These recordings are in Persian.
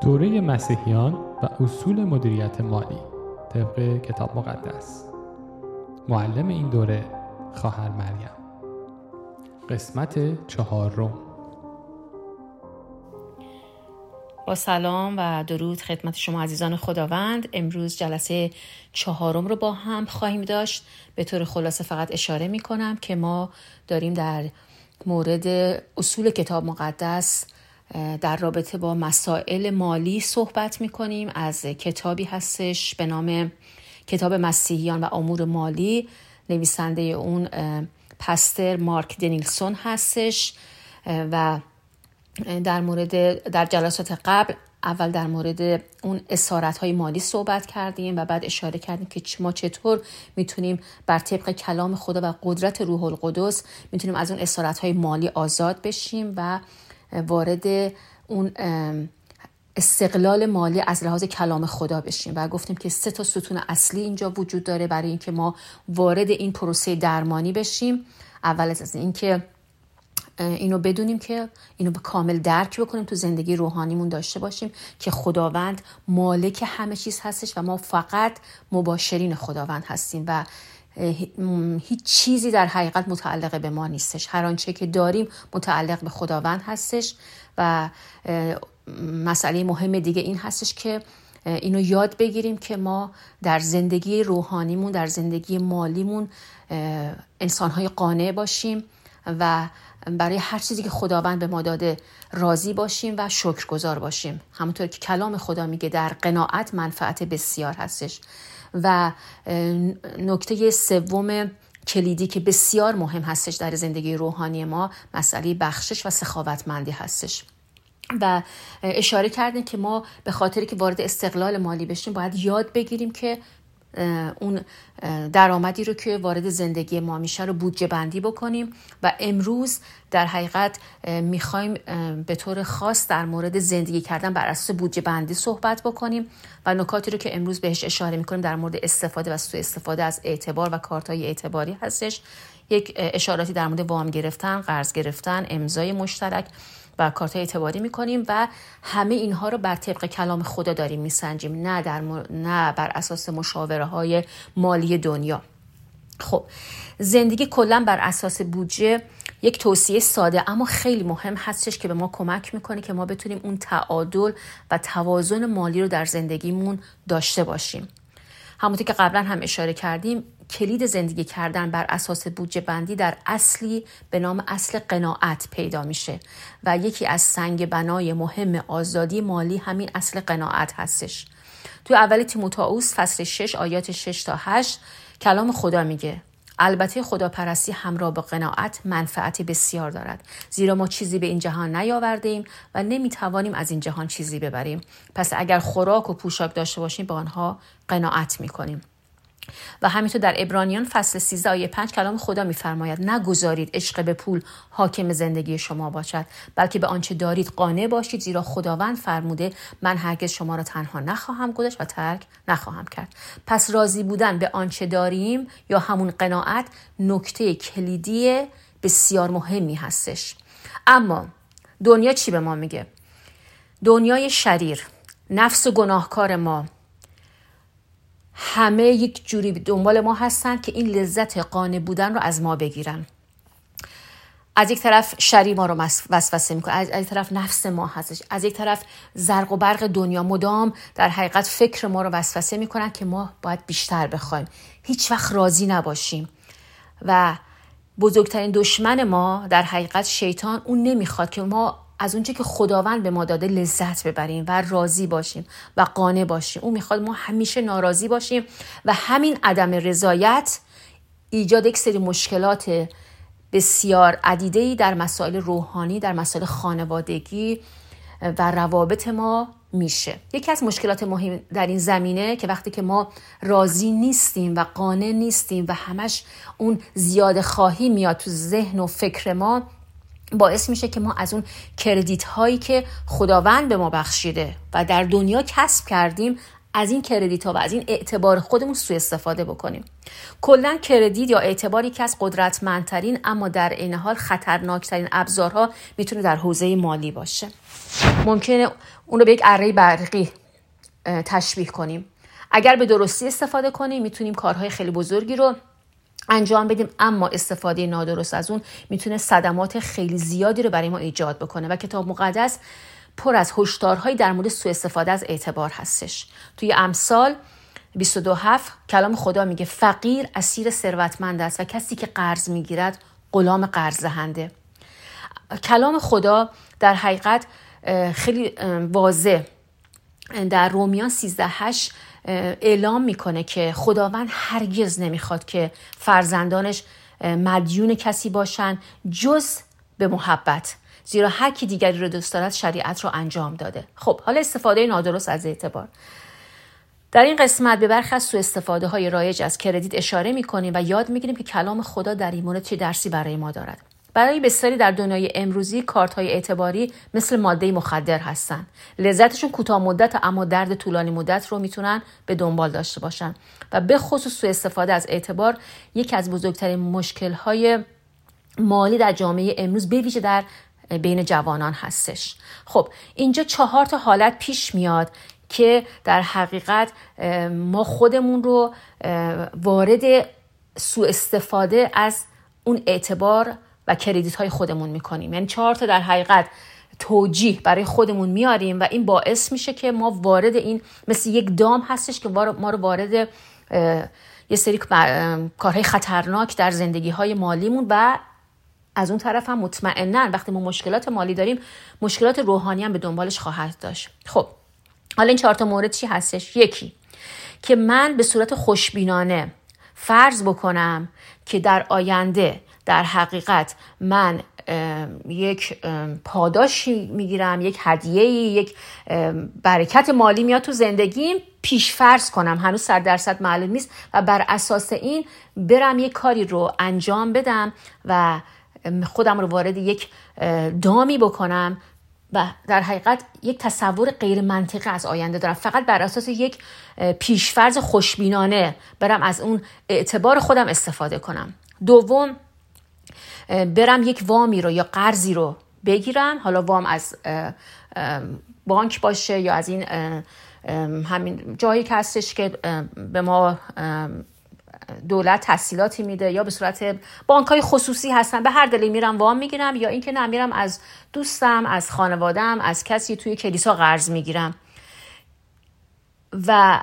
دوره مسیحیان و اصول مدیریت مالی طبق کتاب مقدس. معلم این دوره خواهر مریم. قسمت چهارم با سلام و درود خدمت شما عزیزان خداوند. امروز جلسه چهارم رو با هم خواهیم داشت. به طور خلاصه فقط اشاره می کنم که ما داریم در مورد اصول کتاب مقدس در رابطه با مسائل مالی صحبت می کنیم از کتابی هستش به نام کتاب مسیحیان و امور مالی. نویسنده اون پستر مارک دنیلسون هستش. و در مورد در جلسات قبل اول در مورد اون اسارت های مالی صحبت کردیم و بعد اشاره کردیم که ما چطور می‌تونیم بر طبق کلام خدا و قدرت روح القدس می‌تونیم از اون اسارت های مالی آزاد بشیم و وارد اون استقلال مالی از لحاظ کلام خدا بشیم. و گفتیم که سه تا ستون اصلی اینجا وجود داره برای اینکه ما وارد این پروسه درمانی بشیم. اول از اینکه اینو بدونیم که اینو به کامل درک بکنیم تو زندگی روحانیمون داشته باشیم که خداوند مالک همه چیز هستش و ما فقط مباشرین خداوند هستیم. و هیچ چیزی در حقیقت متعلق به ما نیستش. هر آنچه که داریم متعلق به خداوند هستش و مسئله مهم دیگه این هستش که اینو یاد بگیریم که ما در زندگی روحانیمون در زندگی مالیمون انسانهای قانع باشیم و برای هر چیزی که خداوند به ما داده راضی باشیم و شکرگزار باشیم. همونطور که کلام خدا میگه در قناعت منفعت بسیار هستش. و نکته سوم کلیدی که بسیار مهم هستش در زندگی روحانی ما مسئله بخشش و سخاوتمندی هستش. و اشاره کردیم که ما به خاطری که وارد استقلال مالی بشیم باید یاد بگیریم که اون درآمدی رو که وارد زندگی ما میشه رو بودجه بندی بکنیم و امروز در حقیقت می‌خوایم به طور خاص در مورد زندگی کردن بر اساس بودجه بندی صحبت بکنیم و نکاتی رو که امروز بهش اشاره می‌کنیم در مورد استفاده و سوء استفاده از اعتبار و کارتای اعتباری هستش. یک اشاراتی در مورد وام گرفتن قرض گرفتن امضای مشترک. و کارت اعتباری می‌کنیم و همه اینها رو بر طبق کلام خدا داریم میسنجیم نه, در نه بر اساس مشاوره های مالی دنیا. خب زندگی کلا بر اساس بودجه یک توصیه ساده اما خیلی مهم هستش که به ما کمک می‌کنه که ما بتونیم اون تعادل و توازن مالی رو در زندگیمون داشته باشیم. همونطور که قبلا هم اشاره کردیم کلید زندگی کردن بر اساس بودجه بندی در اصلی به نام اصل قناعت پیدا میشه و یکی از سنگ بنای مهم آزادی مالی همین اصل قناعت هستش. توی اول تیموتائوس فصل 6 آیات 6 تا 8 کلام خدا میگه. البته خداپرستی همراه با قناعت منفعتی بسیار دارد. زیرا ما چیزی به این جهان نیاورده ایم و نمی‌توانیم از این جهان چیزی ببریم. پس اگر خوراک و پوشاک داشته باشیم با آنها قناعت می‌کنیم. و همینطور در ابرانیان فصل 13 آیه 5 کلام خدا میفرماید نگذارید عشق به پول حاکم زندگی شما باشد بلکه به آنچه دارید قانع باشید زیرا خداوند فرموده من هرگز شما را تنها نخواهم گذاشت و ترک نخواهم کرد. پس راضی بودن به آنچه داریم یا همون قناعت نکته کلیدی بسیار مهمی هستش. اما دنیا چی به ما میگه؟ دنیای شریر نفس و گناهکار ما همه یک جوری دنبال ما هستن که این لذت قانع بودن رو از ما بگیرن. از یک طرف شری ما رو وسوسه می‌کنه از یک طرف نفس ما هستش از یک طرف زرق و برق دنیا مدام در حقیقت فکر ما رو وسوسه می‌کنن که ما باید بیشتر بخوایم. هیچ وقت راضی نباشیم و بزرگترین دشمن ما در حقیقت شیطان اون نمی‌خواد که ما از اونچه که خداوند به ما داده لذت ببریم و راضی باشیم و قانع باشیم. او می‌خواد ما همیشه ناراضی باشیم و همین عدم رضایت ایجاد یک سری مشکلات بسیار عدیده در مسائل روحانی در مسائل خانوادگی و روابط ما میشه. یکی از مشکلات مهم در این زمینه که وقتی که ما راضی نیستیم و قانع نیستیم و همش اون زیاد خواهی میاد تو ذهن و فکر ما باعث میشه که ما از اون کردیت هایی که خداوند به ما بخشیده و در دنیا کسب کردیم از این کردیت ها و از این اعتبار خودمون سوء استفاده بکنیم. کلا کردیت یا اعتباری که از قدرتمندترین اما در عین حال خطرناکترین ابزارها می‌تونه در حوزه مالی باشه. ممکنه اون رو به یک اره برقی تشبیه کنیم. اگر به درستی استفاده کنیم می‌تونیم کارهای خیلی بزرگی رو انجام بدیم اما استفاده نادرست از اون می‌تونه صدمات خیلی زیادی رو برای ما ایجاد بکنه و کتاب مقدس پر از هشدارهایی در مورد سوء استفاده از اعتبار هستش. توی امثال 22 هفت کلام خدا میگه فقیر اسیر ثروتمند است و کسی که قرض می‌گیرد غلام قرض دهنده کلام خدا در حقیقت خیلی واضح. در رومیان 13 8 اعلام می‌کنه که خداوند هرگز نمی‌خواد که فرزندانش مدیون کسی باشن جز به محبت زیرا هر کی دیگری رو دوست دارد شریعت رو انجام داده. خب حالا استفاده نادرست از اعتبار. در این قسمت به برخی از سوء استفاده های رایج از کردیت اشاره می‌کنیم و یاد می‌گیریم که کلام خدا در این مورد چه درسی برای ما دارد. برای بسیاری در دنیای امروزی کارت های اعتباری مثل ماده مخدر هستند. لذتشون کوتاه مدت اما درد طولانی مدت رو می‌تونن به دنبال داشته باشن و به خصوص سوء استفاده از اعتبار یکی از بزرگترین مشکل های مالی در جامعه امروز به ویژه در بین جوانان هستش خب اینجا چهار تا حالت پیش میاد که در حقیقت ما خودمون رو وارد سوء استفاده از اون اعتبار و کردیت های خودمون می‌کنیم. یعنی چهار تا در حقیقت توجیه برای خودمون میاریم و این باعث میشه که ما وارد این مثل یک دام هستش که ما رو وارد یه سری کارهای خطرناک در زندگی های مالیمون و از اون طرف هم مطمئنا وقتی ما مشکلات مالی داریم مشکلات روحانی هم به دنبالش خواهد داشت. خب حالا این چهار تا مورد چی هستش؟ یکی که من به صورت خوشبینانه فرض بکنم که در آینده در حقیقت من یک پاداشی می‌گیرم یک هدیه یک برکت مالی میاد تو زندگیم پیش فرض کنم. هنوز صد درصد معلوم نیست و بر اساس این برم یک کاری رو انجام بدم و خودم رو وارد یک دامی بکنم و در حقیقت یک تصور غیر منطقی از آینده دارم. فقط بر اساس یک پیشفرض خوشبینانه برم از اون اعتبار خودم استفاده کنم. دوم برم یک وامی رو یا قرضی رو بگیرم حالا وام از بانک باشه یا از این همین جایی که هستش که به ما دولت تحصیلاتی میده یا به صورت بانک های خصوصی هستن. به هر دلی میرم وام می‌گیرم یا اینکه نمیرم از دوستم از خانوادم از کسی توی کلیسا قرض می‌گیرم. و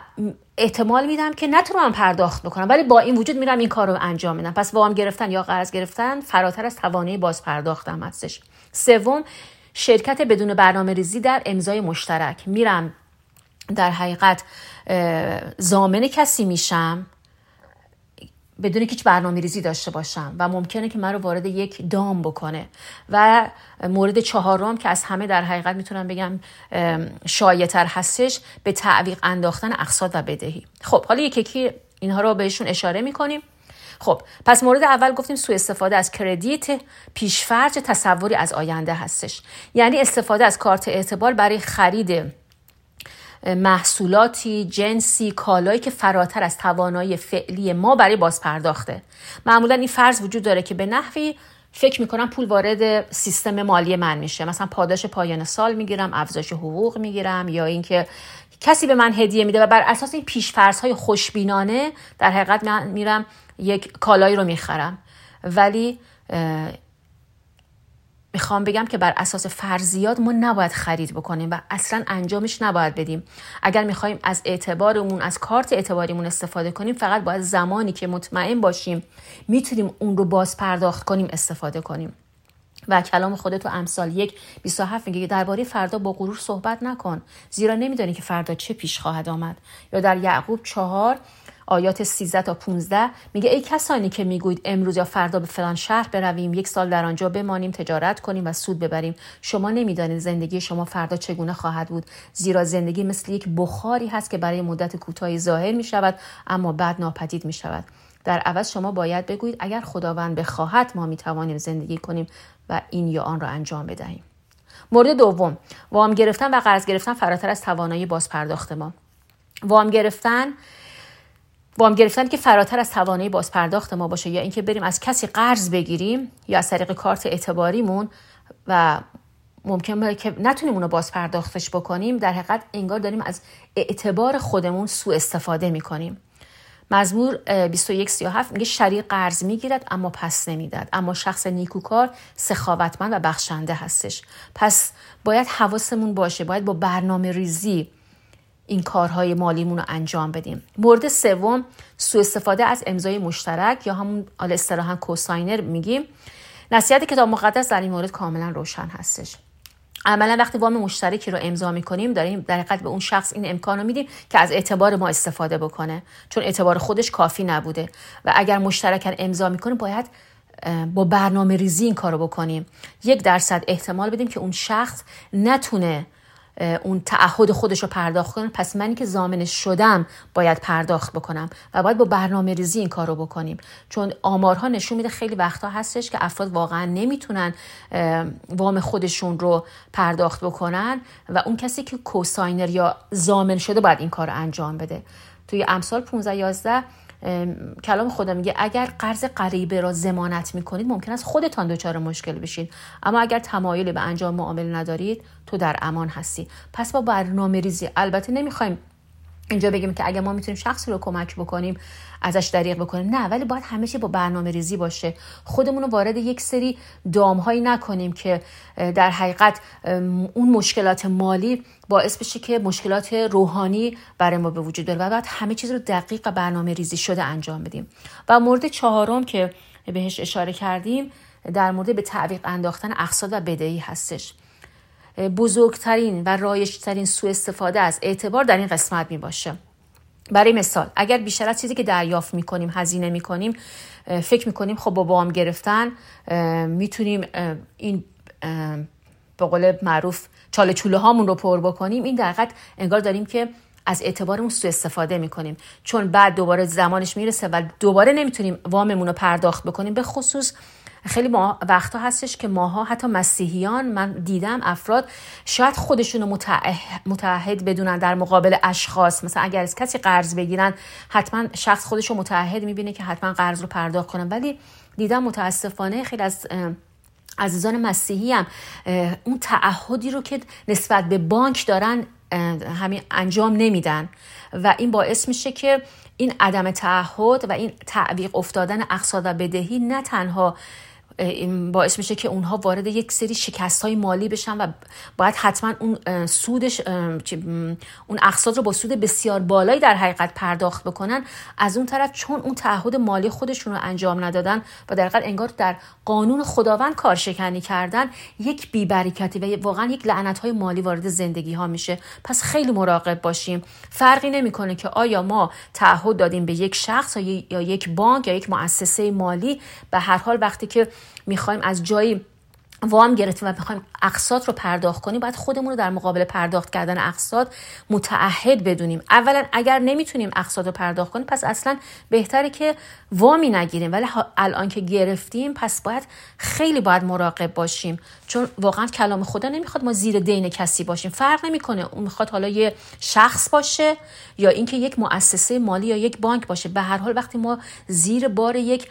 احتمال میدم که نتونم پرداخت بکنم ولی با این وجود میرم این کار رو انجام میدم. پس وام گرفتن یا قرض گرفتن فراتر از توانایی باز پرداختم هستش. سوم شرکت بدون برنامه ریزی در امضای مشترک. میرم در حقیقت زامن کسی میشم. بدون هیچ برنامه ریزی داشته باشم و ممکنه که من رو وارد یک دام بکنه و مورد چهارم که از همه در حقیقت می‌تونم بگم شایعتر هستش به تعویق انداختن اقساط و بدهی. خب حالا یکی اینها رو بهشون اشاره می‌کنیم. خب پس مورد اول گفتیم سوء استفاده از کردیت پیشفرج تصوری از آینده هستش. یعنی استفاده از کارت اعتبار برای خرید محصولاتی جنسی کالایی که فراتر از توانایی فعلی ما برای بازپرداخته. معمولا این فرض وجود داره که به نحوی فکر می‌کنم پول وارد سیستم مالی من میشه. مثلا پاداش پایان سال می‌گیرم افزایش حقوق می‌گیرم یا اینکه کسی به من هدیه میده و بر اساس این پیشفرض های خوشبینانه در حقیقت من میرم یک کالایی رو می‌خرم. ولی می‌خوام بگم که بر اساس فرضیات ما نباید خرید بکنیم و اصلا انجامش نباید بدیم. اگر می‌خوایم از اعتبارمون از کارت اعتباریمون استفاده کنیم فقط باید زمانی که مطمئن باشیم می‌تونیم اون رو باز پرداخت کنیم استفاده کنیم. و کلام خودت تو امثال یک 27 میگه درباره فردا با غرور صحبت نکن زیرا نمیدانی که فردا چه پیش خواهد آمد. یا در یعقوب چهار آیات 13 تا 15 میگه ای کسانی که می‌گوید امروز یا فردا به فلان شهر برویم یک سال در آنجا بمانیم تجارت کنیم و سود ببریم شما نمی‌دانید زندگی شما فردا چگونه خواهد بود. زیرا زندگی مثل یک بخاری هست که برای مدت کوتاهی ظاهر می شود اما بعد ناپدید می شود در عوض شما باید بگویید اگر خداوند بخواهد ما می توانیم زندگی کنیم و این یا آن را انجام بدهیم. مورد دوم وام گرفتن و قرض گرفتن فراتر از توانایی بازپرداخت ما. وام گرفتن وام گرفتن که فراتر از توانایی بازپرداخت ما باشه یا اینکه بریم از کسی قرض بگیریم یا از طریق کارت اعتباریمون و ممکن که نتونیم اونو باز پرداختش بکنیم در حقیقت انگار داریم از اعتبار خودمون سوء استفاده می‌کنیم. مزمور 2137 میگه شریع قرض می‌گیرد اما پس نمی‌داد اما شخص نیکوکار سخاوتمند و بخشنده هستش. پس باید حواسمون باشه باید با برنامه ریزی این کارهای مالیمون رو انجام بدیم. مورد سوم سوء استفاده از امضای مشترک یا همون آل اصطلاحا کوساینر میگیم. نصیحت کتاب مقدس در این مورد کاملا روشن هستش. عملا وقتی وام مشترکی رو امضا می‌کنیم داریم در حقیقت به اون شخص این امکان رو میدیم که از اعتبار ما استفاده بکنه چون اعتبار خودش کافی نبوده. و اگر مشترکن امضا می‌کنه باید با برنامه ریزی این کارو بکنیم. یک درصد احتمال بدیم که اون شخص نتونه اون تعهد خودش رو پرداخت کنه پس منی که زامنش شدم باید پرداخت بکنم و باید با برنامه ریزی این کار رو بکنیم. چون آمارها نشون میده خیلی وقتا هستش که افراد واقعا نمی‌تونن وام خودشون رو پرداخت بکنن و اون کسی که کوساینر یا زامن شده باید این کار رو انجام بده. توی امثال 15 11 کلام خدا میگه اگر قرض غریبه را زمانت می‌کنید ممکن است خودتان دچار مشکل بشید اما اگر تمایلی به انجام معامله ندارید تو در امان هستی. پس با برنامه ریزی البته نمی‌خوایم اینجا بگیم که اگر ما می‌تونیم شخصی رو کمک بکنیم ازش دریغ بکنیم نه ولی باید همیشه با برنامه ریزی باشه. خودمون رو وارد یک سری دامهایی نکنیم که در حقیقت اون مشکلات مالی باعث بشه که مشکلات روحانی برای ما به وجود بیاره و باید همه چیز رو دقیق و برنامه ریزی شده انجام بدیم. و مورد چهارم که بهش اشاره کردیم در مورد به تعویق انداختن اقساط و بدهی هستش. بزرگترین و رایشترین سوء استفاده از اعتبار در این قسمت می باشه. برای مثال اگر بیشتر از چیزی که دریافت می‌کنیم هزینه می‌کنیم فکر می‌کنیم خب با وام گرفتن می‌تونیم این به قول معروف چاله چوله هامون رو پر بکنیم این در انگار داریم که از اعتبارمون سوء استفاده می‌کنیم. چون بعد دوباره زمانش می‌رسه و دوباره نمی‌تونیم واممون رو پرداخت بکنیم به خصوص خیلی ما وقتا هستش که ماها حتی مسیحیان من دیدم افراد شاید خودشون رو متعهد بدونن در مقابل اشخاص. مثلا اگر از کسی قرض بگیرن حتما شخص خودش رو متعهد می‌بینه که حتما قرض رو پرداخت کنن ولی دیدم متاسفانه خیلی از عزیزان مسیحی هم اون تعهدی رو که نسبت به بانک دارن همین انجام نمیدن. و این باعث میشه که این عدم تعهد و این تعویق افتادن اقصاد و بدهی نه تنها باعث میشه که اونها وارد یک سری شکست های مالی بشن و باید حتما اون سودش اون اقساط رو با سود بسیار بالایی در حقیقت پرداخت بکنن. از اون طرف چون اون تعهد مالی خودشون رو انجام ندادن و در حقیقت انگار در قانون خداوند کارشکنی کردن یک بیبرکتی و واقعا یک لعنت های مالی وارد زندگی ها میشه. پس خیلی مراقب باشیم. فرقی نمی‌کنه که آیا ما تعهد دادیم به یک شخص یا یک بانک یا یک مؤسسه مالی. به هر حال وقتی که می‌خوایم از جایی وام گرفتیم و می‌خوایم اقساط رو پرداخت کنیم باید خودمون رو در مقابل پرداخت کردن اقساط متعهد بدونیم. اولا اگر نمی‌تونیم اقساط رو پرداخت کنیم پس اصلا بهتره که وامی نگیریم. ولی الان که گرفتیم پس باید خیلی باید مراقب باشیم. چون واقعا کلام خدا نمی‌خواد ما زیر دین کسی باشیم. فرق نمی‌کنه اون می‌خواد حالا یه شخص باشه یا اینکه یک مؤسسه مالی یا یک بانک باشه. به هر حال وقتی ما زیر بار یک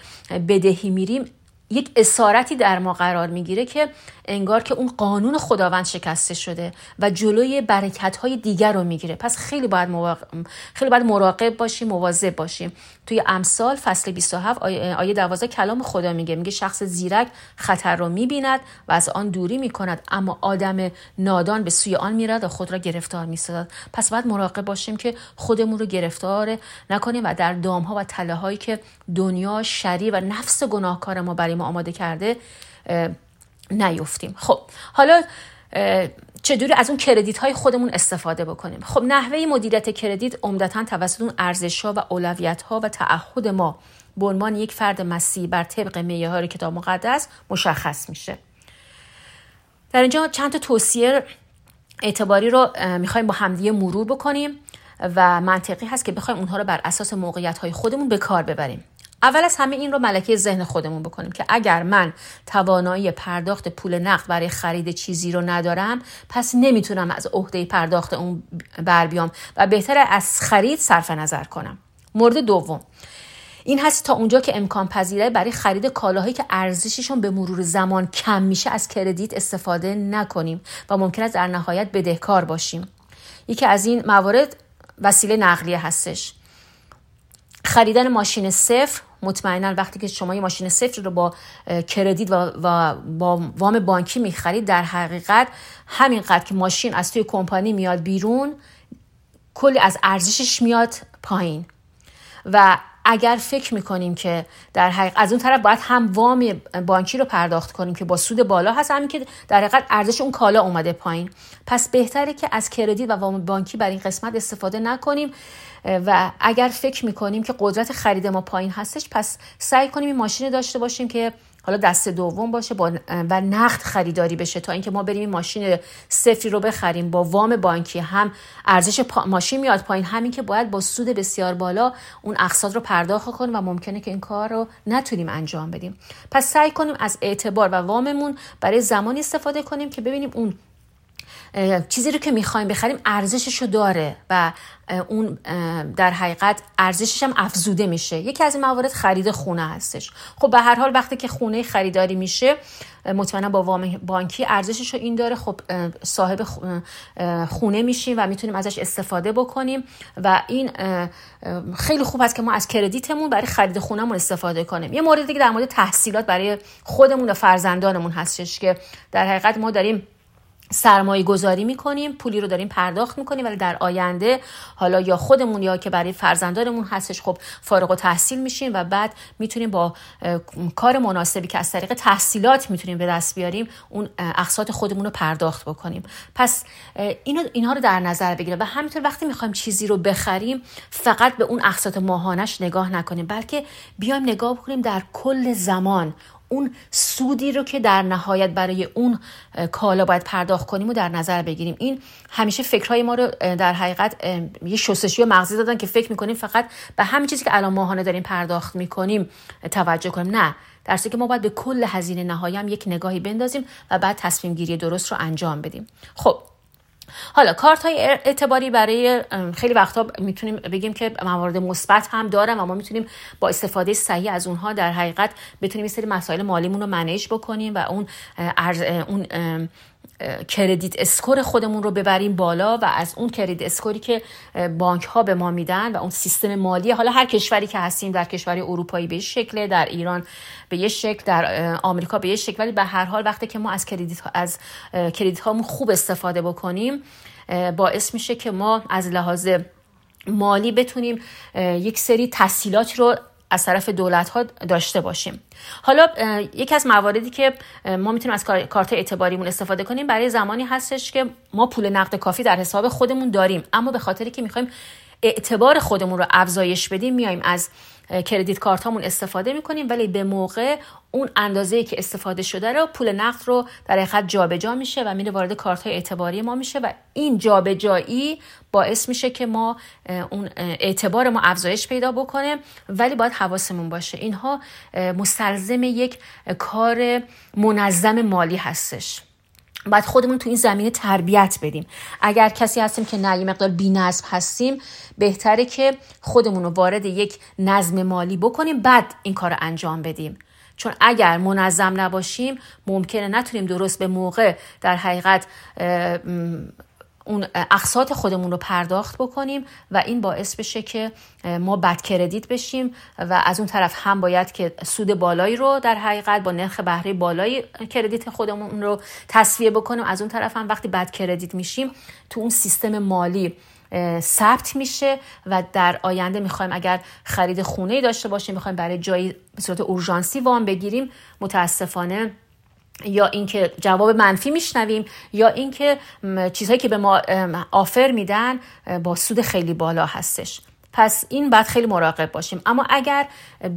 بدهی میریم یک اسارتی در ما قرار می‌گیره که انگار که اون قانون خداوند شکسته شده و جلوی برکت های دیگر رو می‌گیره. پس خیلی باید, خیلی باید مراقب باشیم مواظب باشیم. توی امثال فصل 27 آیه, آیه 12 کلام خدا میگه. میگه شخص زیرک خطر رو می‌بیند و از آن دوری می‌کند اما آدم نادان به سوی آن میرد و خود را گرفتار می‌سازد. پس باید مراقب باشیم که خودمون رو گرفتار نکنیم و در دام ها و تله هایی که دنیا شری و نفس گناهکار ما برای ما آماده کرده نیفتیم. خب حالا چجوری از اون کردیت های خودمون استفاده بکنیم؟ خب نحوه مدیریت کردیت عمدتا توسط اون ارزش ها و اولویت ها و تعهد ما به عنوان یک فرد مسیحی بر طبق معیار کتاب مقدس مشخص میشه. در اینجا چند تا توصیه اعتباری رو می‌خوایم با همدیگه مرور بکنیم و منطقی هست که بخوایم اونها رو بر اساس موقعیت های خودمون به کار ببریم. اول از همه این رو ملکه ذهن خودمون بکنیم که اگر من توانایی پرداخت پول نقد برای خرید چیزی رو ندارم پس نمی‌تونم از عهده پرداخت اون بر بیام و بهتر از خرید صرف نظر کنم. مورد دوم. این هست تا اونجا که امکان پذیره برای خرید کالاهایی که ارزششون به مرور زمان کم میشه از کردیت استفاده نکنیم و ممکن است در نهایت بدهکار باشیم. یکی از این موارد وسیله نقلیه هستش. خریدن ماشین صفر مطمئنا وقتی که شما یه ماشین صفر رو با کردیت و, و با وام بانکی می‌خرید در حقیقت همینقدر که ماشین از توی کمپانی میاد بیرون کلی از ارزشش میاد پایین. و اگر فکر می‌کنیم که در حقیقت از اون طرف باید هم وام بانکی رو پرداخت کنیم که با سود بالا هست همین که در حقیقت ارزش اون کالا اومده پایین. پس بهتره که از کردیت و وام بانکی بر این قسمت استفاده نکنیم و اگر فکر می‌کنیم که قدرت خرید ما پایین هستش پس سعی کنیم این ماشین داشته باشیم که حالا دست دوم باشه با و نقد خریداری بشه تا اینکه ما بریم این ماشین صفری رو بخریم. با وام بانکی هم ارزش ماشین میاد پایین. همین که باید با سود بسیار بالا اون اقساط رو پرداخت کنیم و ممکنه که این کار رو نتونیم انجام بدیم. پس سعی کنیم از اعتبار و واممون برای زمانی استفاده کنیم که ببینیم اون چیزی رو که می‌خوایم بخریم ارزشش رو داره و اون در حقیقت ارزشش هم افزوده میشه. یکی از این موارد خرید خونه هستش. خب به هر حال وقتی که خونه خریداری میشه مطمئنا با وام بانکی ارزشش رو این داره. خب صاحب خونه میشیم و می‌تونیم ازش استفاده بکنیم و این خیلی خوب است که ما از کردیتمون برای خرید خونهمون استفاده کنیم. یه مورد دیگه در مورد تحصیلات برای خودمون و فرزندانمون هستش که در حقیقت ما داریم سرمایه گذاری می‌کنیم پولی رو داریم پرداخت می‌کنیم ولی در آینده حالا یا خودمون یا که برای فرزندانمون هستش خب فارغ و تحصیل میشیم و بعد می‌تونیم با کار مناسبی که از طریق تحصیلات می‌تونیم به دست بیاریم اون اقساط خودمون رو پرداخت بکنیم. پس اینو اینها رو در نظر بگیریم و همینطور وقتی می‌خوایم چیزی رو بخریم فقط به اون اقساط ماهانش نگاه نکنیم بلکه بیایم نگاه بکنیم در کل زمان. اون سودی رو که در نهایت برای اون کالا باید پرداخت کنیم و در نظر بگیریم. این همیشه فکرهای ما رو در حقیقت یه شستشوی مغزی دادن که فکر می‌کنیم فقط به همین چیزی که الان ماهانه داریم پرداخت می‌کنیم توجه کنیم. نه. در که ما باید به کل هزینه نهایی هم یک نگاهی بندازیم و بعد تصمیم گیری درست رو انجام بدیم. خب حالا کارت های اعتباری برای خیلی وقتا می‌تونیم بگیم که موارد مثبت هم دارن و ما می‌تونیم با استفاده صحیح از اونها در حقیقت بتونیم سری مسائل مالیمون رو manage بکنیم و اون اون credit score خودمون رو ببریم بالا و از اون credit score ی که بانک ها به ما میدن و اون سیستم مالی حالا هر کشوری که هستیم در کشوری اروپایی به شکل در ایران به یه شکل در آمریکا به یه شکل ولی به هر حال وقتی که ما از credit از credit هامون خوب استفاده بکنیم باعث میشه که ما از لحاظ مالی بتونیم یک سری تسهیلات رو از طرف دولت ها داشته باشیم. حالا یکی از مواردی که ما می‌تونیم از کارت اعتباریمون استفاده کنیم برای زمانی هستش که ما پول نقد کافی در حساب خودمون داریم. اما به خاطری که می‌خوایم اعتبار خودمون رو افزایش بدیم میایم از کردیت کارت هامون استفاده می‌کنیم ولی به موقع اون اندازه که استفاده شده رو پول نقد رو در حقیقت جابجا میشه و میره وارد کارت های اعتباری ما میشه و این جابجایی باعث میشه که ما اون اعتبار ما افزایش پیدا بکنه ولی باید حواسمون باشه. اینها مستلزم یک کار منظم مالی هستش. باید خودمون تو این زمینه تربیت بدیم. اگر کسی هستیم که نه یه مقدار نظم هستیم بهتره که خودمون رو وارد یک نظم مالی بکنیم بعد این کار رو انجام بدیم. چون اگر منظم نباشیم ممکنه نتونیم درست به موقع در حقیقت اون اقساط خودمون رو پرداخت بکنیم و این باعث بشه که ما بد کردیت بشیم و از اون طرف هم باید که سود بالایی رو در حقیقت با نرخ بهره بالایی کردیت خودمون رو تصویه بکنیم. از اون طرف هم وقتی بد کردیت میشیم تو اون سیستم مالی ثبت میشه و در آینده می‌خوایم اگر خرید خونه داشته باشیم می‌خوایم برای جایی به صورت اورژانسی وام بگیریم متاسفانه یا اینکه جواب منفی میشنویم یا اینکه چیزهایی که به ما آفر میدن با سود خیلی بالا هستش. پس این باید خیلی مراقب باشیم. اما اگر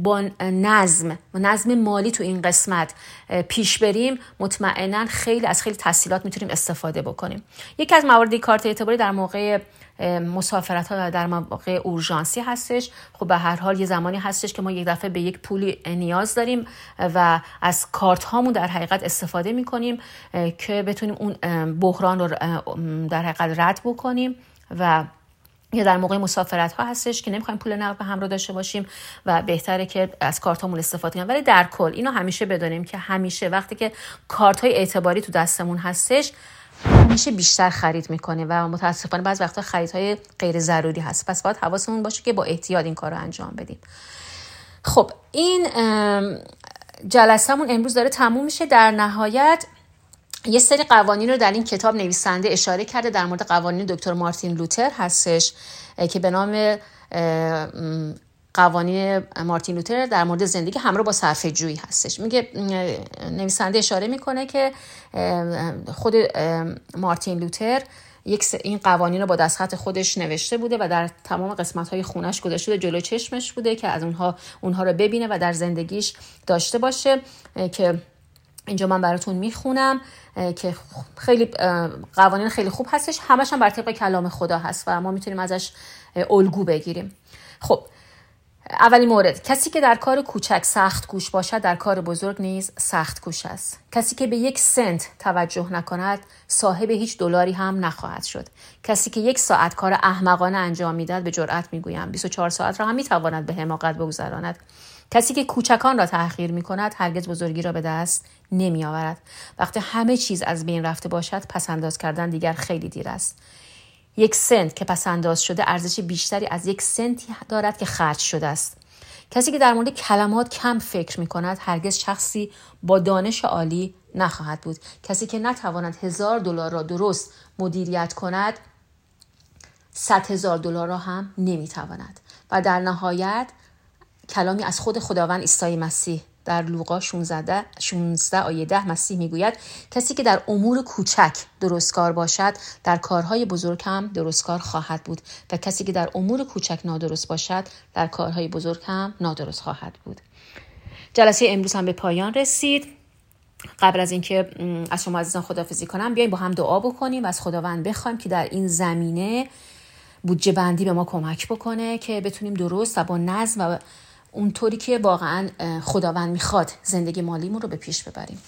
با نظم نظم مالی تو این قسمت پیش بریم مطمئنا خیلی از خیلی تحصیلات می‌تونیم استفاده بکنیم. یکی از مواردی کارت اعتباری در موقع مسافرت ها در موقع اورژانسی هستش. خب به هر حال یه زمانی هستش که ما یک دفعه به یک پولی نیاز داریم و از کارت هامون در حقیقت استفاده می‌کنیم که بتونیم اون بحران رو در حقیقت رد بکنیم و یا در موقع مسافرت ها هستش که نمی‌خوایم پول نقد به همراه داشته باشیم و بهتره که از کارتامون استفاده کنیم. ولی در کل اینو همیشه بدونیم که همیشه وقتی که کارت های اعتباری تو دستمون هستش همیشه بیشتر خرید می‌کنه و متاسفانه بعض وقتا خریدهای غیر ضروری هست. پس باید حواسمون باشه که با احتیاط این کار رو انجام بدیم. خب این جلسهمون امروز داره تموم میشه. در نهایت یه سری قوانین رو در این کتاب نویسنده اشاره کرده در مورد قوانین دکتر مارتین لوتر هستش که به نام قوانین مارتین لوتر در مورد زندگی همراه با صرفه جویی هستش. میگه نویسنده اشاره می‌کنه که خود مارتین لوتر یک این قوانین رو با دستخط خودش نوشته بوده و در تمام قسمت های خونش گذاشته بوده جلو چشمش بوده که از اونها اونها رو ببینه و در زندگیش داشته باشه که اینجا من براتون می‌خونم که خیلی قوانین خیلی خوب هستش. همش هم بر طبق کلام خدا هست و ما می‌تونیم ازش الگو بگیریم. خب اولی مورد. کسی که در کار کوچک سخت کوش باشد در کار بزرگ نیز سخت کوش است. کسی که به یک سنت توجه نکند صاحب هیچ دلاری هم نخواهد شد. کسی که یک ساعت کار احمقانه انجام می‌دهد به جرأت می‌گویم. 24 ساعت را هم می‌تواند به حماقت بگذراند. کسی که کوچکان را تحقیر می کند هرگز بزرگی را به دست نمی آورد. وقتی همه چیز از بین رفته باشد پس انداز کردن دیگر خیلی دیر است. یک سنت که پس انداز شده ارزش بیشتری از یک سنتی دارد که خرج شده است. کسی که در مورد کلمات کم فکر می کند هرگز شخصی با دانش عالی نخواهد بود. کسی که نتواند هزار دلار را درست مدیریت کند صد هزار دلار را هم نمی‌تواند و در نهایت کلامی از خود خداوند عیسی مسیح در لوقا 16, 16 آیه 10 مسیح می‌گوید کسی که در امور کوچک درستکار باشد در کارهای بزرگ هم درستکار خواهد بود و کسی که در امور کوچک نادرست باشد در کارهای بزرگ هم نادرست خواهد بود. جلسه امروز هم به پایان رسید. قبل از اینکه از شما عزیزان خدافزی کنم بیایم با هم دعا بکنیم و از خداوند بخوایم که در این زمینه بودجه بندی به ما کمک بکنه که بتونیم درست و با نظم و اونطوری که واقعا خداوند می‌خواد زندگی مالیمون رو به پیش ببریم.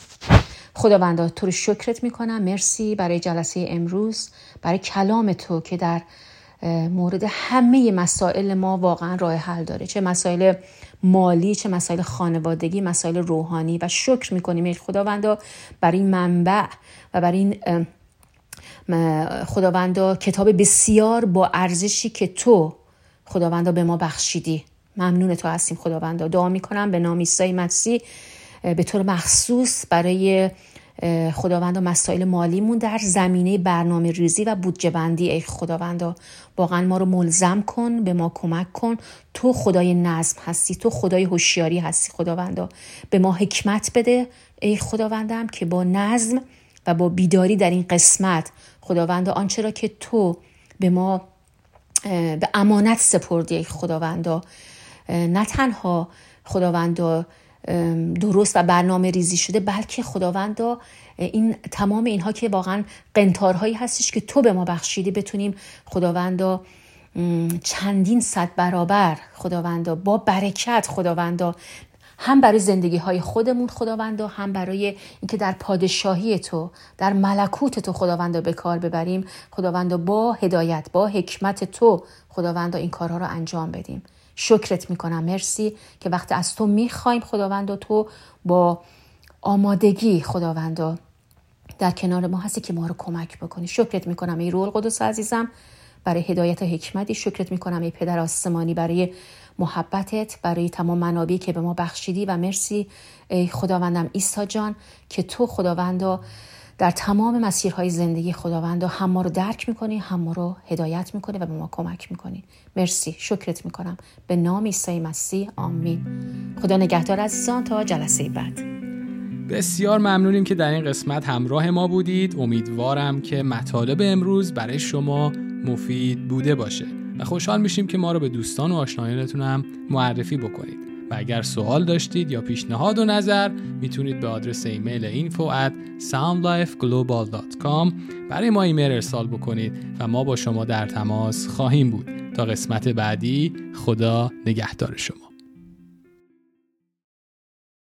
خداوندا تو رو شکرت می‌کنم. مرسی برای جلسه امروز. برای کلام تو که در مورد همه مسائل ما واقعا راه حل داره. چه مسائل مالی چه مسائل خانوادگی مسائل روحانی. و شکر می‌کنیم ای خداوندا برای این منبع و برای این خداوندا کتاب بسیار با ارزشی که تو خداوندا به ما بخشیدی. ممنون تو هستیم خداوندا. دعا می‌کنم به نام عیسی مسیح به طور مخصوص برای خداوند و مسائل مالیمون در زمینه برنامه ریزی و بودجه بندی. ای خداوندا واقعا ما رو ملزم کن به ما کمک کن. تو خدای نظم هستی تو خدای هوشیاری هستی خداوندا. به ما حکمت بده ای خداوندم که با نظم و با بیداری در این قسمت خداوندا آنچه را که تو به ما به امانت سپردی ای خداوندا. نه تنها خداوندا درست و برنامه ریزی شده بلکه خداوندا این تمام اینها که واقعا قنتارهایی هستش که تو به ما بخشیدی بتونیم خداوندا چندین صد برابر خداوندا با برکت خداوندا هم برای زندگی های خودمون خداوندا هم برای اینکه در پادشاهی تو در ملکوت تو خداوندا به کار ببریم. خداوندا با هدایت با حکمت تو خداوندا این کارها رو انجام بدیم. شکرت می‌کنم. مرسی که وقتی از تو می‌خوایم خداوند و تو با آمادگی خداوند در کنار ما هستی که ما رو کمک بکنی. شکرت می‌کنم ای رول قدس عزیزم برای هدایت و حکمتی. شکرت می‌کنم ای پدر آسمانی برای محبتت برای تمام منابعی که به ما بخشیدی. و مرسی ای خداوندم عیسی جان که تو خداوندا در تمام مسیرهای زندگی خداوند هم ما رو درک می‌کنی هم ما رو هدایت می‌کنی و به ما کمک می‌کنی. مرسی. شکرت می‌کنم. به نام عیسی مسیح. آمین. خدا نگهدار عزیزان. تا جلسه بعد. بسیار ممنونیم که در این قسمت همراه ما بودید. امیدوارم که مطالب امروز برای شما مفید بوده باشه. و خوشحال میشیم که ما رو به دوستان و آشنایانتون معرفی بکنید. و اگر سوال داشتید یا پیشنهاد و نظر می‌تونید به آدرس ایمیل info at soundlifeglobal.com برای ما ایمیل ارسال بکنید و ما با شما در تماس خواهیم بود. تا قسمت بعدی خدا نگهدار شما.